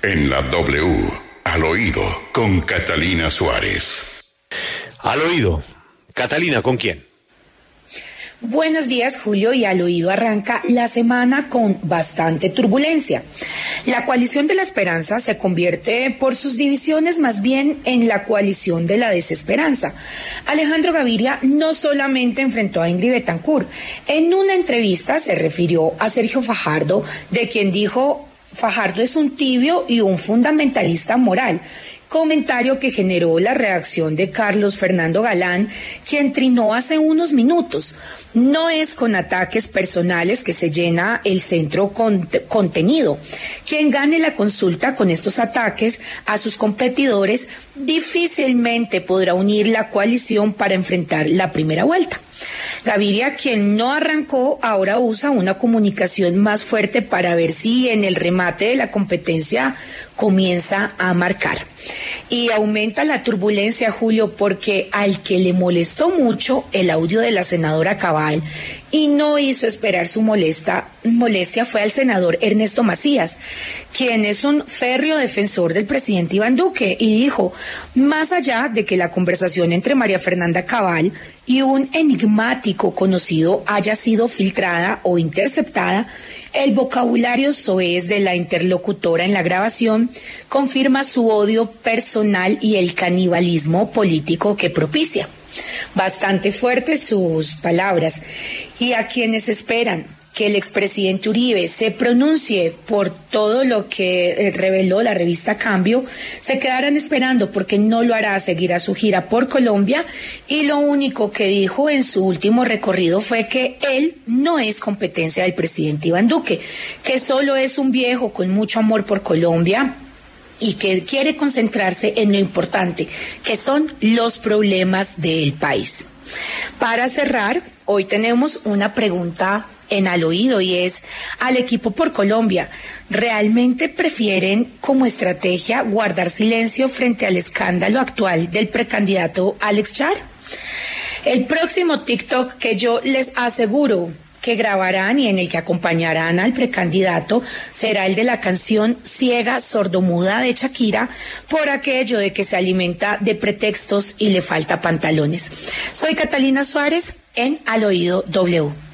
En la W, al oído, con Catalina Suárez. Al oído. Catalina, ¿con quién? Buenos días, Julio, y al oído arranca la semana con bastante turbulencia. La coalición de la esperanza se convierte por sus divisiones más bien en la coalición de la desesperanza. Alejandro Gaviria no solamente enfrentó a Ingrid Betancourt, en una entrevista se refirió a Sergio Fajardo, de quien dijo Fajardo es un tibio y un fundamentalista moral comentario que generó la reacción de Carlos Fernando Galán, quien trinó hace unos minutos. No es con ataques personales que se llena el centro con contenido. Quien gane la consulta con estos ataques a sus competidores difícilmente podrá unir la coalición para enfrentar la primera vuelta. Gaviria, quien no arrancó, ahora usa una comunicación más fuerte para ver si en el remate de la competencia comienza a marcar. Y aumenta la turbulencia, Julio, porque al que le molestó mucho el audio de la senadora Cabal y no hizo esperar su molesta, molestia fue al senador Ernesto Macías, quien es un férreo defensor del presidente Iván Duque, y dijo, más allá de que la conversación entre María Fernanda Cabal y un enigmático conocido haya sido filtrada o interceptada, el vocabulario soez de la interlocutora en la grabación confirma su odio personal y el canibalismo político que propicia. Bastante fuertes sus palabras. Y a quienes esperan que el expresidente Uribe se pronuncie por todo lo que eh, reveló la revista Cambio, se quedarán esperando porque no lo hará, seguirá su gira por Colombia y lo único que dijo en su último recorrido fue que él no es competencia del presidente Iván Duque, que solo es un viejo con mucho amor por Colombia, y que quiere concentrarse en lo importante, que son los problemas del país. Para cerrar, hoy tenemos una pregunta en al oído y es al equipo por Colombia. ¿Realmente prefieren como estrategia guardar silencio frente al escándalo actual del precandidato Alex Char? El próximo TikTok que yo les aseguro que grabarán y en el que acompañarán al precandidato será el de la canción Ciega Sordomuda de Shakira por aquello de que se alimenta de pretextos y le falta pantalones. Soy Catalina Suárez en Al Oído W.